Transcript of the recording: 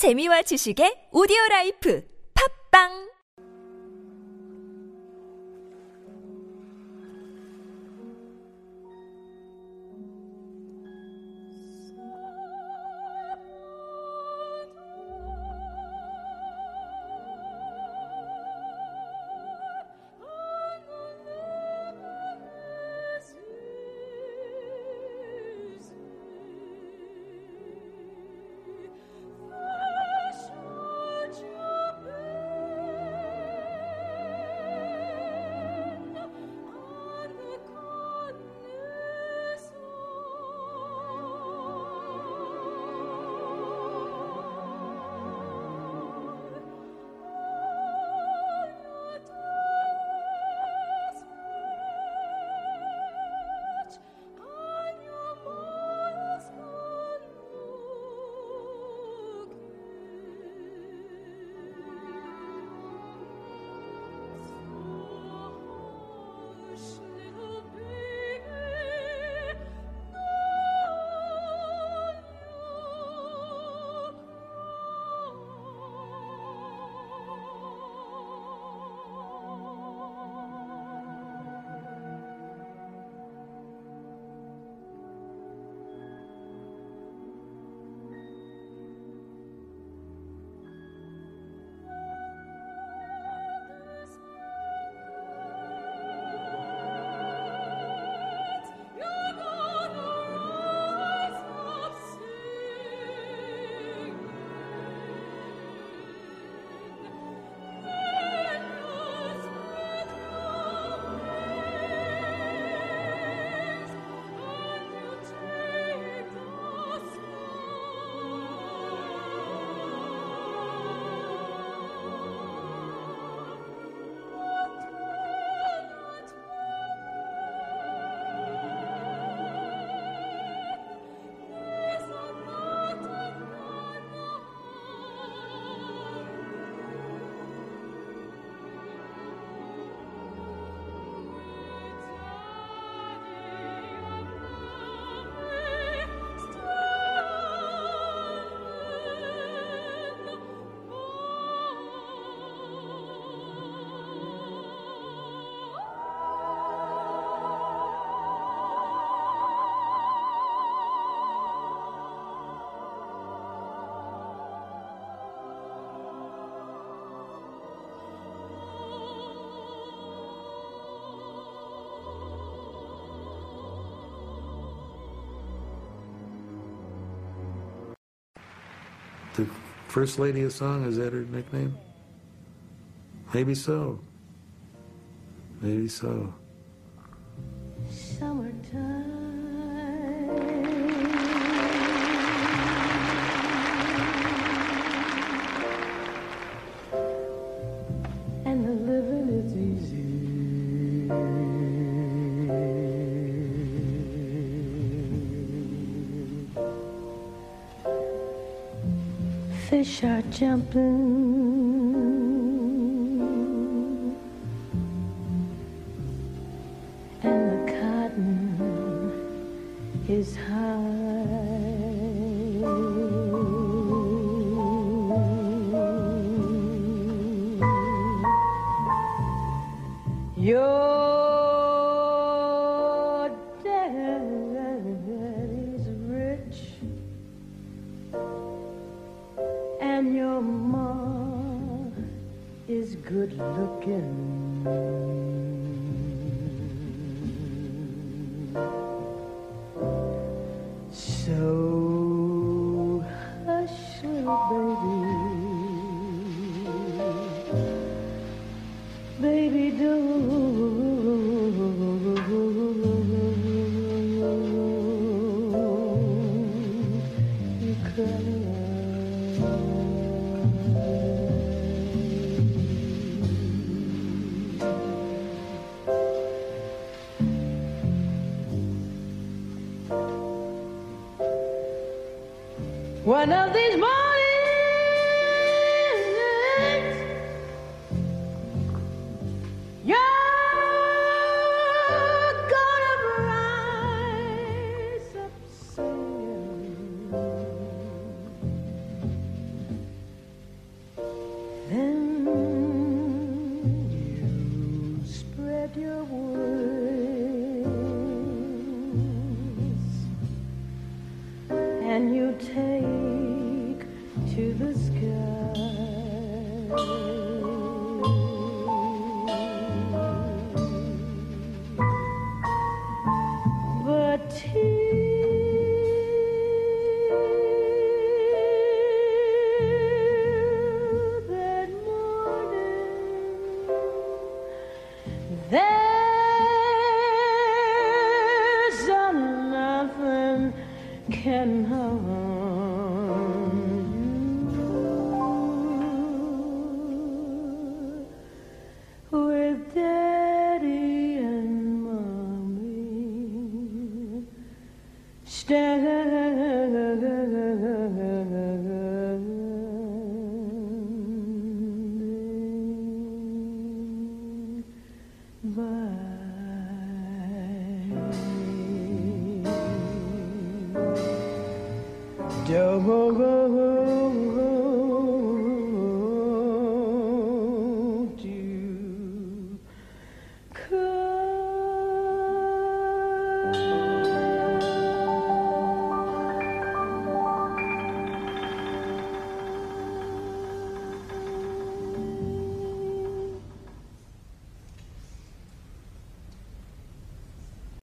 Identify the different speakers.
Speaker 1: 재미와 지식의 오디오 라이프. 팝빵
Speaker 2: The First Lady of Song, is that her nickname? Maybe so. Maybe so.
Speaker 3: Summertime and the living is easy. Fish are jumping and the cotton is high. Your looking. One of these mornings, you're gonna rise up singing. Then you spread your wings and you take to the sky. But till that morning, can harm standing by. Don't